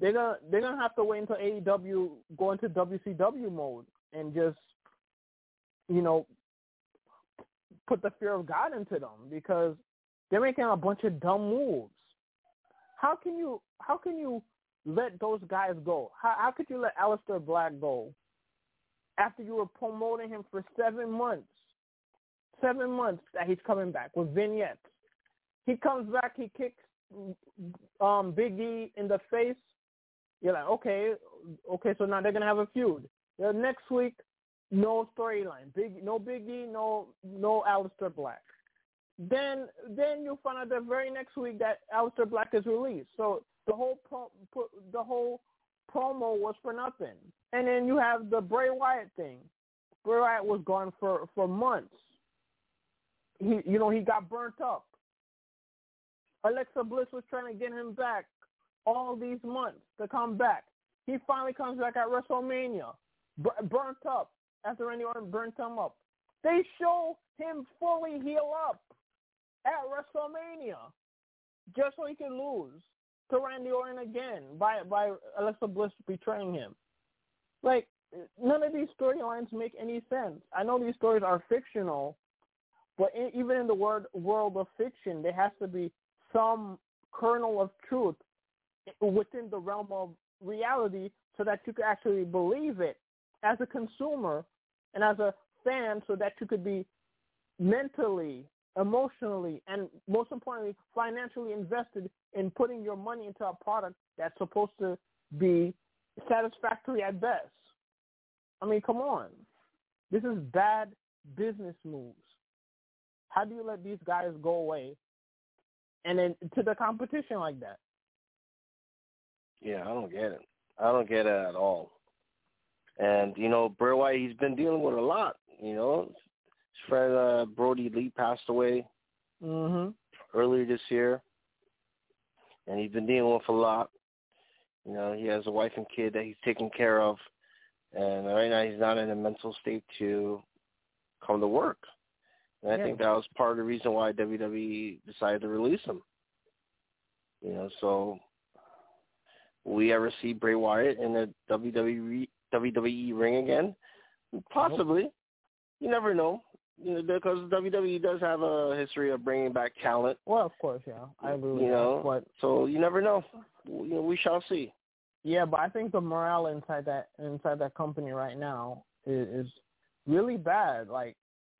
they're gonna they're gonna have to wait until AEW go into WCW mode and just you know put the fear of God into them because they're making a bunch of dumb moves. How can you how can you let those guys go? How how could you let Aleister Black go after you were promoting him for seven months? Seven months that he's coming back with vignettes. He comes back, he kicks um Big E in the face. You're like, okay, okay, so now they're gonna have a feud. The next week, no storyline. Big no Big E, no no Aleister Black. Then then you find out the very next week that Aleister Black is released. So the whole pro, the whole promo was for nothing. And then you have the Bray Wyatt thing. Bray Wyatt was gone for for months. He you know he got burnt up. Alexa Bliss was trying to get him back all these months to come back. He finally comes back at WrestleMania, b- burnt up after Randy Orton burnt him up. They show him fully heal up at WrestleMania just so he can lose to Randy Orton again by by Alexa Bliss betraying him. Like none of these storylines make any sense. I know these stories are fictional, but in, even in the word world of fiction, there has to be some kernel of truth within the realm of reality so that you can actually believe it as a consumer and as a fan so that you could be mentally, emotionally, and most importantly, financially invested in putting your money into a product that's supposed to be satisfactory at best. I mean, come on. This is bad business moves. How do you let these guys go away and then to the competition like that? Yeah, I don't get it. I don't get it at all. And you know, Bray Wyatt, he's been dealing with a lot. You know, his friend uh, Brodie Lee passed away mm-hmm. earlier this year, and he's been dealing with a lot. You know, he has a wife and kid that he's taking care of, and right now he's not in a mental state to come to work. And I yeah. think that was part of the reason why WWE decided to release him. You know, so will we ever see Bray Wyatt in the WWE WWE ring again? Possibly. Nope. You never know. You know, because WWE does have a history of bringing back talent. Well, of course, yeah, I agree with you know, that. But so you never know. You know, we shall see. Yeah, but I think the morale inside that inside that company right now is, is really bad. Like,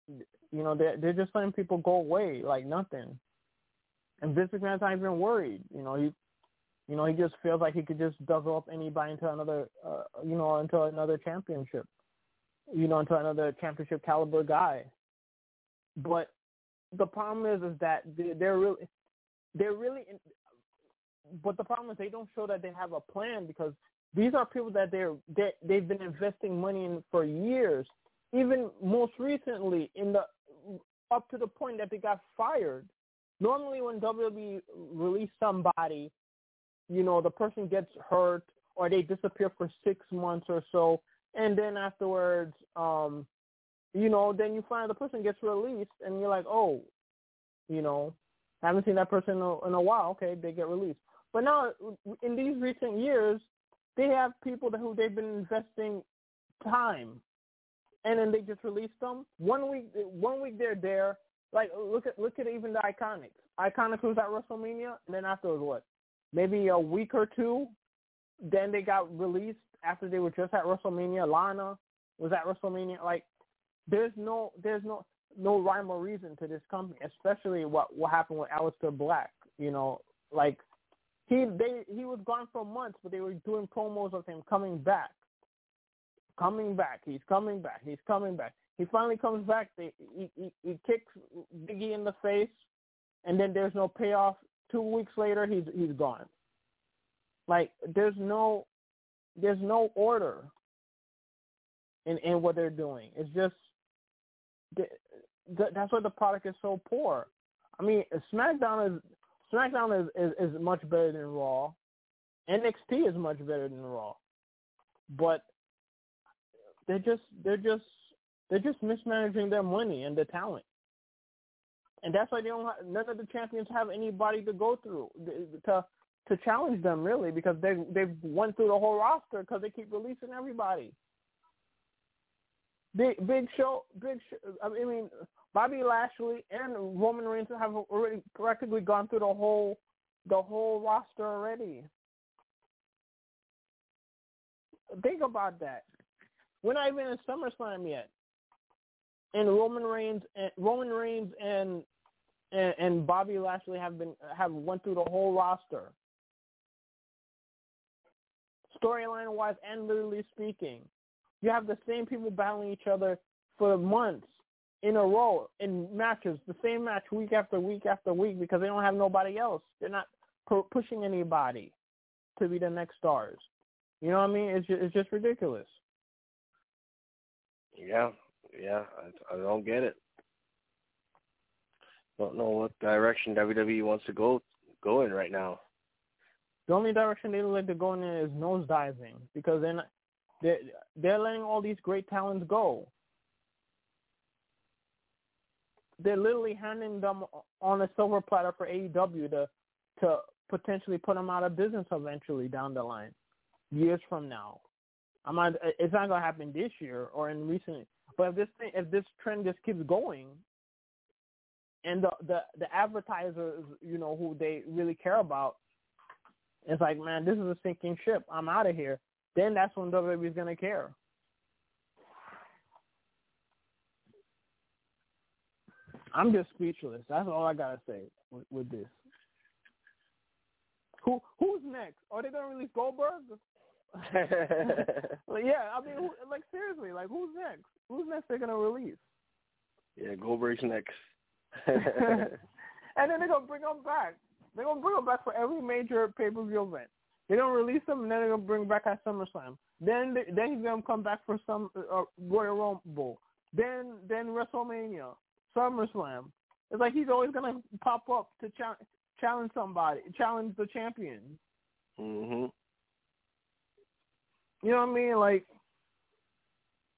you know, they're they're just letting people go away like nothing. And Vince McMahon's not even worried. You know, he you know, he just feels like he could just guzzle up anybody into another, uh, you know, into another championship, you know, into another championship caliber guy. But the problem is, is that they're really, they're really, in, but the problem is they don't show that they have a plan because these are people that they're they, they've been investing money in for years. Even most recently, in the up to the point that they got fired. Normally, when WWE release somebody you know, the person gets hurt or they disappear for six months or so, and then afterwards, um, you know, then you find the person gets released, and you're like, oh, you know, haven't seen that person in a, while. Okay, they get released. But now, in these recent years, they have people that, who they've been investing time, and then they just release them. One week, one week they're there. Like look at look at even the Iconics. Iconics was at WrestleMania, and then afterwards what? Maybe a week or two. Then they got released after they were just at WrestleMania. Lana was at WrestleMania. Like, there's no, there's no, no rhyme or reason to this company, especially what what happened with Aleister Black. You know, like he they he was gone for months, but they were doing promos of him coming back, coming back. He's coming back. He's coming back. He finally comes back. They, he, he he kicks Biggie in the face, and then there's no payoff two weeks later he's he's gone. Like there's no there's no order in in what they're doing. It's just that's why the product is so poor. I mean, SmackDown is SmackDown is, is, is much better than Raw. NXT is much better than Raw, but they're just they're just they're just mismanaging their money and the talent and that's why they don't. Have, none of the champions have anybody to go through to to challenge them really because they they've went through the whole roster because they keep releasing everybody. Big Big Show, Big Show, I mean Bobby Lashley and Roman Reigns have already practically gone through the whole the whole roster already. Think about that. We're not even in SummerSlam yet, and Roman Reigns and Roman Reigns and and, and Bobby Lashley have been have went through the whole roster. Storyline wise and literally speaking, you have the same people battling each other for months in a row in matches, the same match week after week after week because they don't have nobody else. They're not pu- pushing anybody to be the next stars. You know what I mean? It's it's just ridiculous. Yeah, yeah, I, I don't get it. Don't know what direction WWE wants to go go in right now. The only direction they like to go in is nosediving because not, they're they're letting all these great talents go. They're literally handing them on a silver platter for AEW to to potentially put them out of business eventually down the line, years from now. I'm not. It's not gonna happen this year or in recent. But if this thing, if this trend just keeps going, and the the the advertisers, you know, who they really care about, it's like, man, this is a sinking ship. I'm out of here. Then that's when WWE is gonna care. I'm just speechless. That's all I gotta say with, with this. Who who's next? Are they gonna release Goldberg? (laughs) yeah, I mean, who, like seriously, like who's next? Who's next? They're gonna release? Yeah, Goldberg's next. (laughs) and then they're gonna bring them back. They're gonna bring them back for every major pay per view event. They're gonna release them, and then they're gonna bring back at SummerSlam. Then they, then he's gonna come back for some uh, Royal Rumble. Then then WrestleMania, SummerSlam. It's like he's always gonna pop up to challenge challenge somebody, challenge the champion. Mhm. You know what I mean? Like,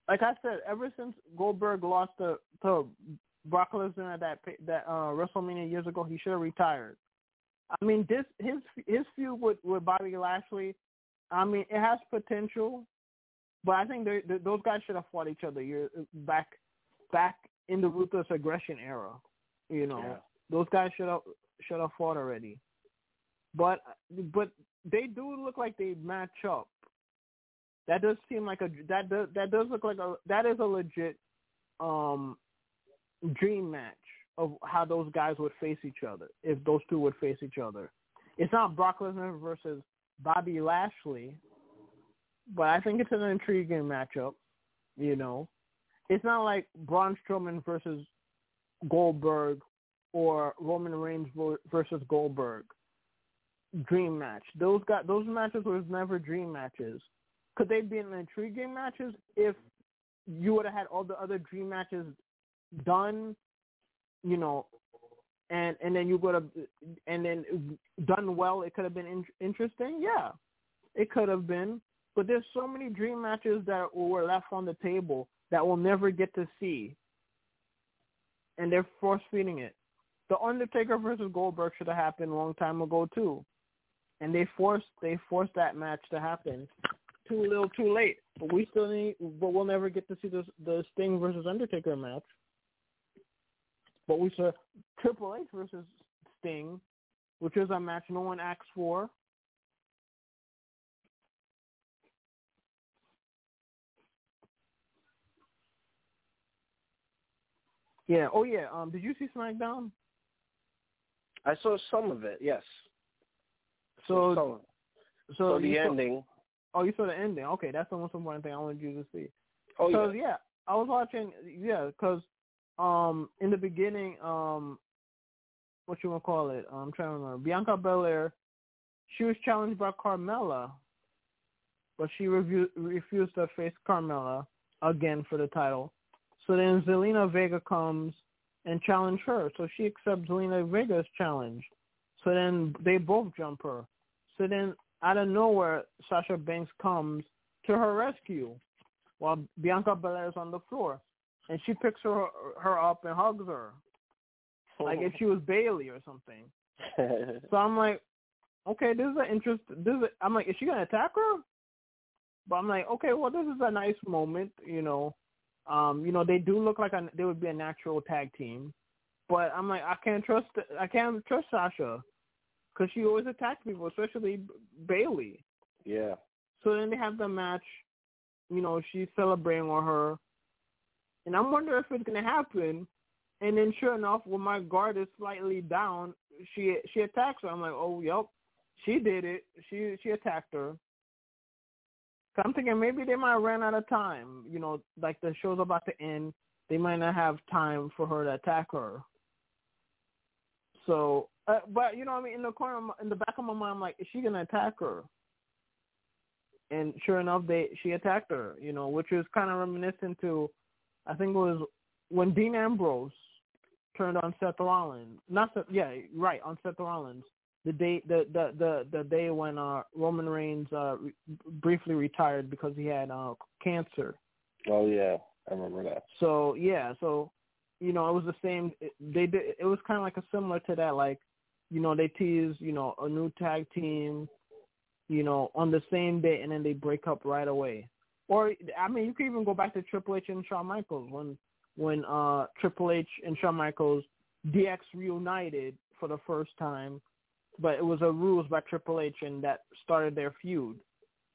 like I said, ever since Goldberg lost to to Brock Lesnar at that that uh, WrestleMania years ago, he should have retired. I mean, this his his feud with with Bobby Lashley, I mean, it has potential, but I think they, they, those guys should have fought each other years back back in the ruthless aggression era. You know, yeah. those guys should have should have fought already. But but they do look like they match up. That does seem like a that does that does look like a that is a legit um dream match of how those guys would face each other if those two would face each other. It's not Brock Lesnar versus Bobby Lashley, but I think it's an intriguing matchup. You know, it's not like Braun Strowman versus Goldberg or Roman Reigns versus Goldberg. Dream match. Those got those matches were never dream matches. Could they be intriguing matches if you would have had all the other dream matches done, you know, and and then you would have and then done well? It could have been in, interesting. Yeah, it could have been. But there's so many dream matches that were left on the table that we'll never get to see, and they're force feeding it. The Undertaker versus Goldberg should have happened a long time ago too, and they forced they forced that match to happen. Too little, too late. But we still need, but we'll never get to see the the Sting versus Undertaker match. But we saw Triple H versus Sting, which is a match no one asked for. Yeah. Oh yeah. Um. Did you see SmackDown? I saw some of it. Yes. So. So, so the saw- ending. oh, you saw the ending. Okay, that's the most important thing I wanted you to see. Oh So yeah. yeah, I was watching. Yeah, because um in the beginning, um, what you want to call it? I'm trying to remember. Bianca Belair, she was challenged by Carmella, but she revu- refused to face Carmella again for the title. So then Zelina Vega comes and challenge her. So she accepts Zelina Vega's challenge. So then they both jump her. So then out of nowhere, Sasha Banks comes to her rescue while Bianca Belair is on the floor. And she picks her her up and hugs her. Like if she was Bayley or something. (laughs) So I'm like, okay, this is an interest. This is, I'm like, is she gonna attack her? But I'm like, okay, well, this is a nice moment, you know. Um, you know, they do look like a, they would be a natural tag team, but I'm like, I can't trust, I can't trust Sasha, because she always attacks people, especially Bayley. Yeah. So then they have the match. You know, she's celebrating with her, and I'm wondering if it's gonna happen. And then, sure enough, when my guard is slightly down, she she attacks her. I'm like, oh, yep, she did it. She she attacked her. So I'm thinking maybe they might run out of time. You know, like the show's about to end, they might not have time for her to attack her. So, uh, but you know, I mean, in the corner, my- in the back of my mind, I'm like, is she gonna attack her? And sure enough, they she attacked her. You know, which is kind of reminiscent to, I think it was when Dean Ambrose turned on Seth Rollins. Not Seth, yeah, right on Seth Rollins. The day, the the the the day when uh Roman Reigns uh re- briefly retired because he had uh cancer. Oh yeah, I remember that. So yeah, so you know, it was the same. They did. It was kind of like a similar to that. Like, you know, they tease, you know, a new tag team, you know, on the same day, and then they break up right away. Or I mean, you could even go back to Triple H and Shawn Michaels when when uh Triple H and Shawn Michaels DX reunited for the first time, but it was a rules by Triple H, and that started their feud.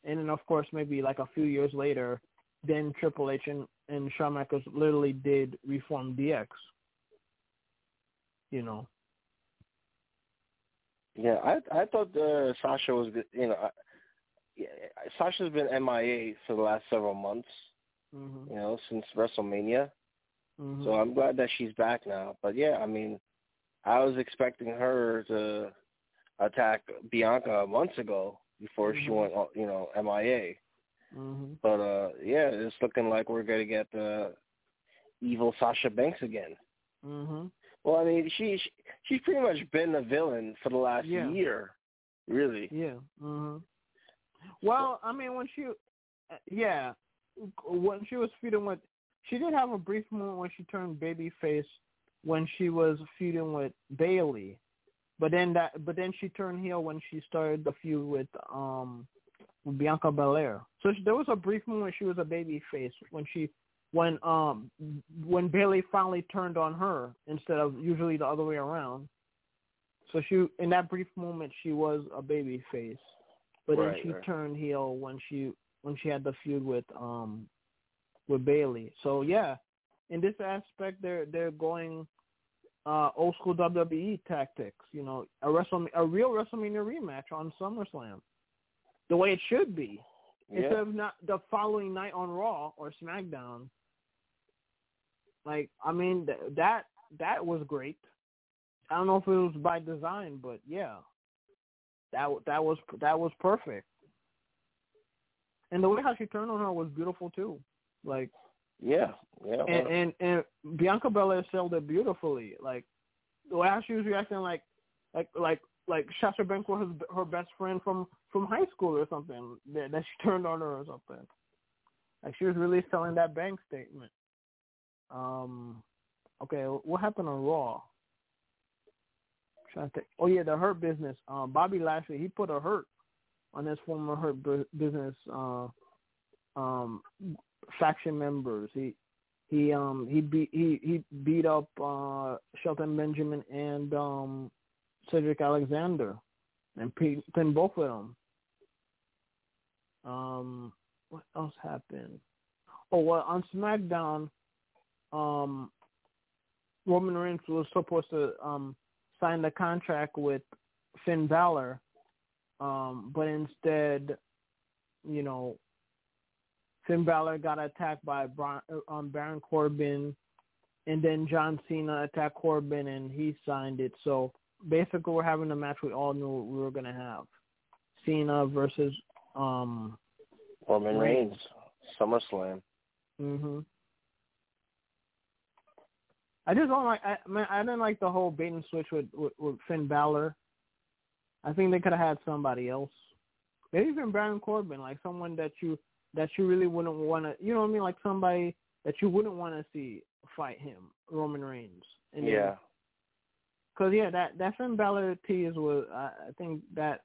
And then, of course, maybe like a few years later, then Triple H and, and Shawn Michaels literally did reform DX. You know. Yeah, I I thought uh, Sasha was. You know, yeah, Sasha's been MIA for the last several months. Mhm. You know, since WrestleMania. Mhm. So I'm glad that she's back now. But yeah, I mean, I was expecting her to attack Bianca months ago before she Mhm. went, uh, you know, MIA. Mhm. But uh yeah, it's looking like we're gonna get the evil Sasha Banks again. Mhm. Well, I mean, she, she she's pretty much been a villain for the last Yeah. year, really. Yeah. Mhm. Well, I mean, when she, uh, yeah, when she was feuding with, she did have a brief moment when she turned babyface when she was feuding with Bayley, but then that, but then she turned heel when she started the feud with um Bianca Belair. So she, there was a brief moment she was a babyface when she. When um when Bayley finally turned on her instead of usually the other way around, so she in that brief moment she was a baby face, but then she right. turned heel when she when she had the feud with um with Bayley. So yeah, in this aspect they're they're going uh old school WWE tactics. You know, a Wrestle a real WrestleMania rematch on SummerSlam, the way it should be instead of not the following night on Raw or SmackDown. Like I mean th- that that was great. I don't know if it was by design, but yeah, that that was that was perfect. And the way how she turned on her was beautiful too. Like Yeah. Yeah. and and, and Bianca Belair sold it beautifully. Like the way how she was reacting, like like like like Sasha Banks was her, her best friend from from high school or something that, that she (laughs) turned on her or something. Like she was really selling that bank statement. Um, okay, what happened on Raw? Trying to think. Oh yeah, the Hurt business. Um, Bobby Lashley he put a hurt on his former Hurt bu- business uh, um, faction members. He he um he beat he he beat up uh Shelton Benjamin and um Cedric Alexander and pin, pinned both of them. Um, what else happened? Oh well, on SmackDown, um, Roman Reigns was supposed to um sign the contract with Finn Balor, um, but instead, you know, Finn Balor got attacked by Bron- um, Baron Corbin, and then John Cena attacked Corbin, and he signed it. So basically, we're having a match we all knew we were gonna have: Cena versus. Um, Roman Reigns. SummerSlam. hmm I just don't like. I man, I didn't like the whole bait and switch with with, with Finn Balor. I think they could have had somebody else. Maybe even Baron Corbin, like someone that you that you really wouldn't want to. You know what I mean? Like somebody that you wouldn't want to see fight him, Roman Reigns. And yeah. Cause yeah, that that Finn Balor tease was. I, I think that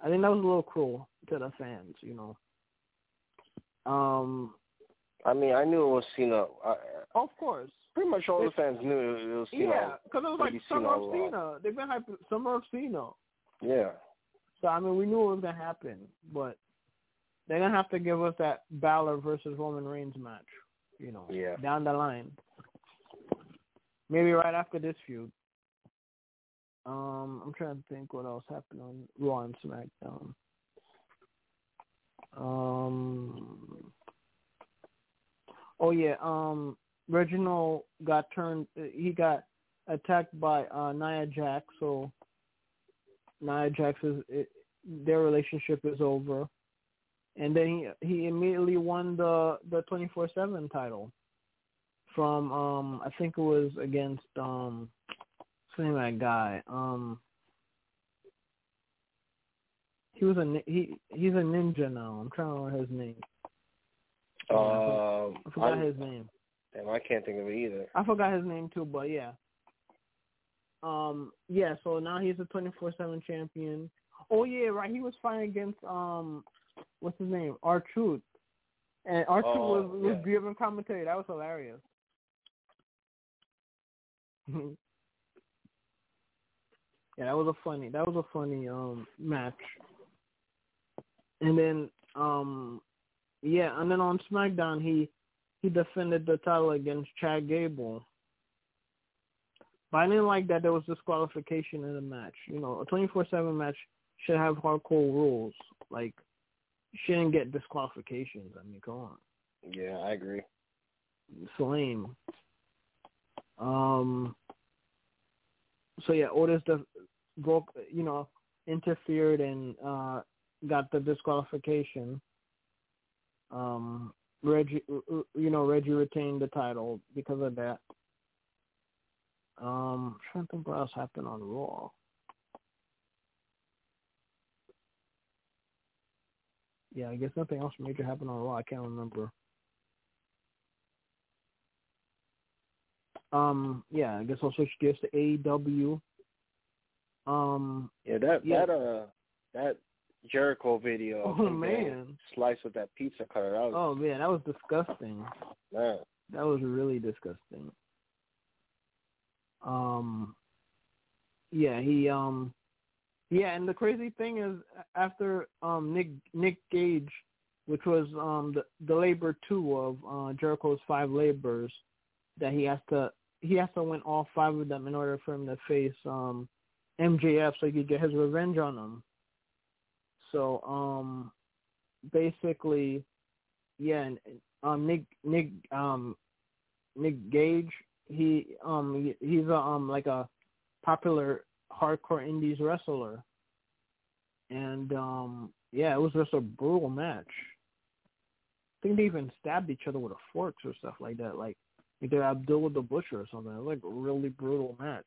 I think that was a little cruel to the fans, you know. Um, I mean, I knew it was Cena. I, of course, pretty much all the fans knew it was Cena. yeah, because it was like Summer of Cena. They've been hyping Summer of Cena. Yeah. So I mean, we knew it was gonna happen, but they're gonna have to give us that Balor versus Roman Reigns match, you know, Yeah. down the line. Maybe right after this feud. Um, I'm trying to think what else happened on Raw and SmackDown. Um, oh yeah, um, Reginald got turned. He got attacked by uh, Nia Jax, so Nia Jax is it, their relationship is over, and then he he immediately won the the twenty four seven title from um I think it was against um name that guy? Um he was a he he's a ninja now. I'm trying to remember his name. Um, I forgot I'm- his name damn, I can't think of it either. I forgot his name too but yeah um yeah so now he's a twenty four seven champion oh yeah right he was fighting against um what's his name R Truth and R Truth Oh, was was yeah. giving commentary that was hilarious. (laughs) yeah, that was a funny. That was a funny um match. And then um yeah, and then on SmackDown he he defended the title against Chad Gable. But I didn't like that there was disqualification in the match. You know, a twenty four seven match should have hardcore rules. Like shouldn't get disqualifications. I mean, come on. Yeah, I agree. It's lame. Um. So yeah, Otis the broke, you know, interfered and uh got the disqualification. Um, Reggie, you know, Reggie retained the title because of that. Um, I'm trying to think what else happened on Raw. Yeah, I guess nothing else major happened on Raw. I can't remember. Um, yeah, I guess I'll switch gears to AEW. Um, Yeah, that Yeah. that uh that Jericho video. of Oh, man. sliced with that pizza cutter. That was oh man, that was disgusting. man. That was really disgusting. Um, yeah, he um, yeah, and the crazy thing is after um Nick Nick Gage, which was um the the labor two of uh, Jericho's five labors, that he has to he has to win all five of them in order for him to face um MJF so he could get his revenge on him. So um basically yeah, and, um Nick Nick um Nick Gage, he um he- he's a um like a popular hardcore indies wrestler. And um yeah, it was just a brutal match. I think they even stabbed each other with a forks or stuff like that, like either Abdullah the Butcher or something. It was like a really brutal match.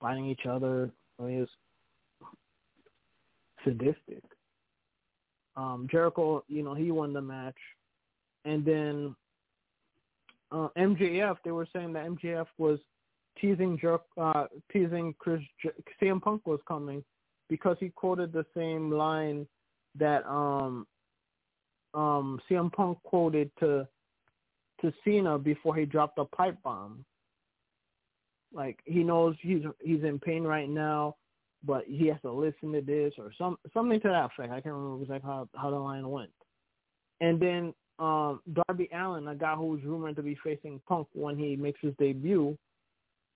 Fighting each other. I mean, it was sadistic. Um, Jericho, you know, he won the match. And then uh, MJF, they were saying that MJF was teasing Jer- uh, teasing Chris J- CM Punk was coming because he quoted the same line that um um CM Punk quoted to to Cena before he dropped a pipe bomb. Like he knows he's he's in pain right now, but he has to listen to this or some something to that effect. I can't remember exactly how how the line went. And then um Darby Allin, a guy who was rumored to be facing Punk when he makes his debut,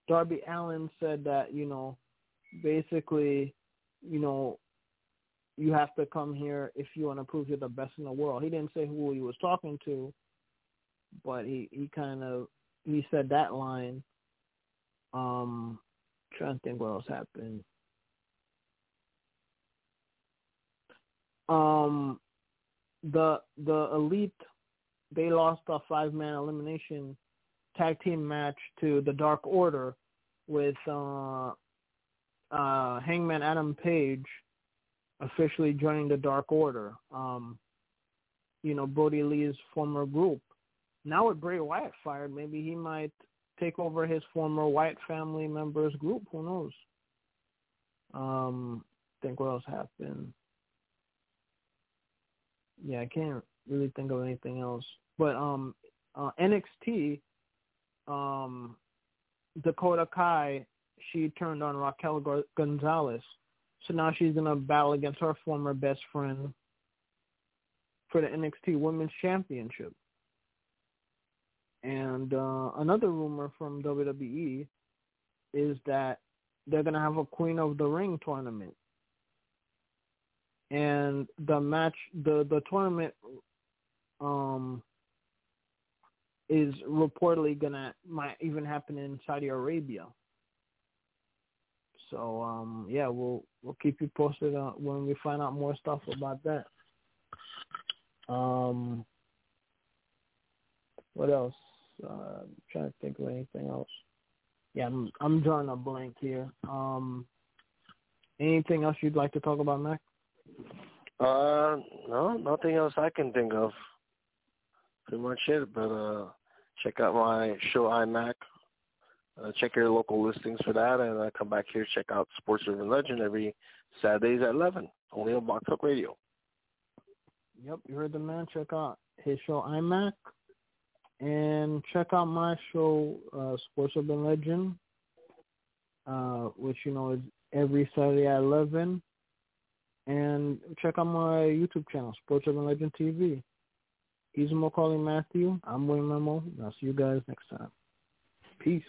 Darby Allin said that you know, basically, you know, you have to come here if you want to prove you're the best in the world. He didn't say who he was talking to, but he he kind of he said that line. Um, trying to think what else happened. Um, the the elite they lost a five man elimination tag team match to the Dark Order with uh, uh, Hangman Adam Page officially joining the Dark Order. Um, you know, Brodie Lee's former group. Now with Bray Wyatt fired, maybe he might take over his former Wyatt family members group. Who knows? Um, think what else happened. Yeah, I can't really think of anything else. But um, uh, NXT, um, Dakota Kai, she turned on Raquel Gonzalez, so now she's gonna battle against her former best friend for the NXT Women's Championship. And uh, another rumor from WWE is that they're gonna have a Queen of the Ring tournament, and the match, the the tournament, um, is reportedly gonna might even happen in Saudi Arabia. So um, yeah, we'll we'll keep you posted uh, when we find out more stuff about that. Um, what else? Uh, I'm trying to think of anything else. Yeah, I'm I'm drawing a blank here. Um, anything else you'd like to talk about, Mac? Uh, no, nothing else I can think of. Pretty much it. But uh, check out my show iMac. Uh, check your local listings for that, and uh, come back here check out Sports Urban Legend every Saturdays at 11, only on Blog Talk Radio. Yep, you heard the man. Check out his show iMac and check out my show, uh, Sports Urban Legend, uh, which you know is every Saturday at eleven. And check out my YouTube channel, Sports Urban Legend TV. He's Maccorley Mathieu. I'm William Rameau. I'll see you guys next time. Peace.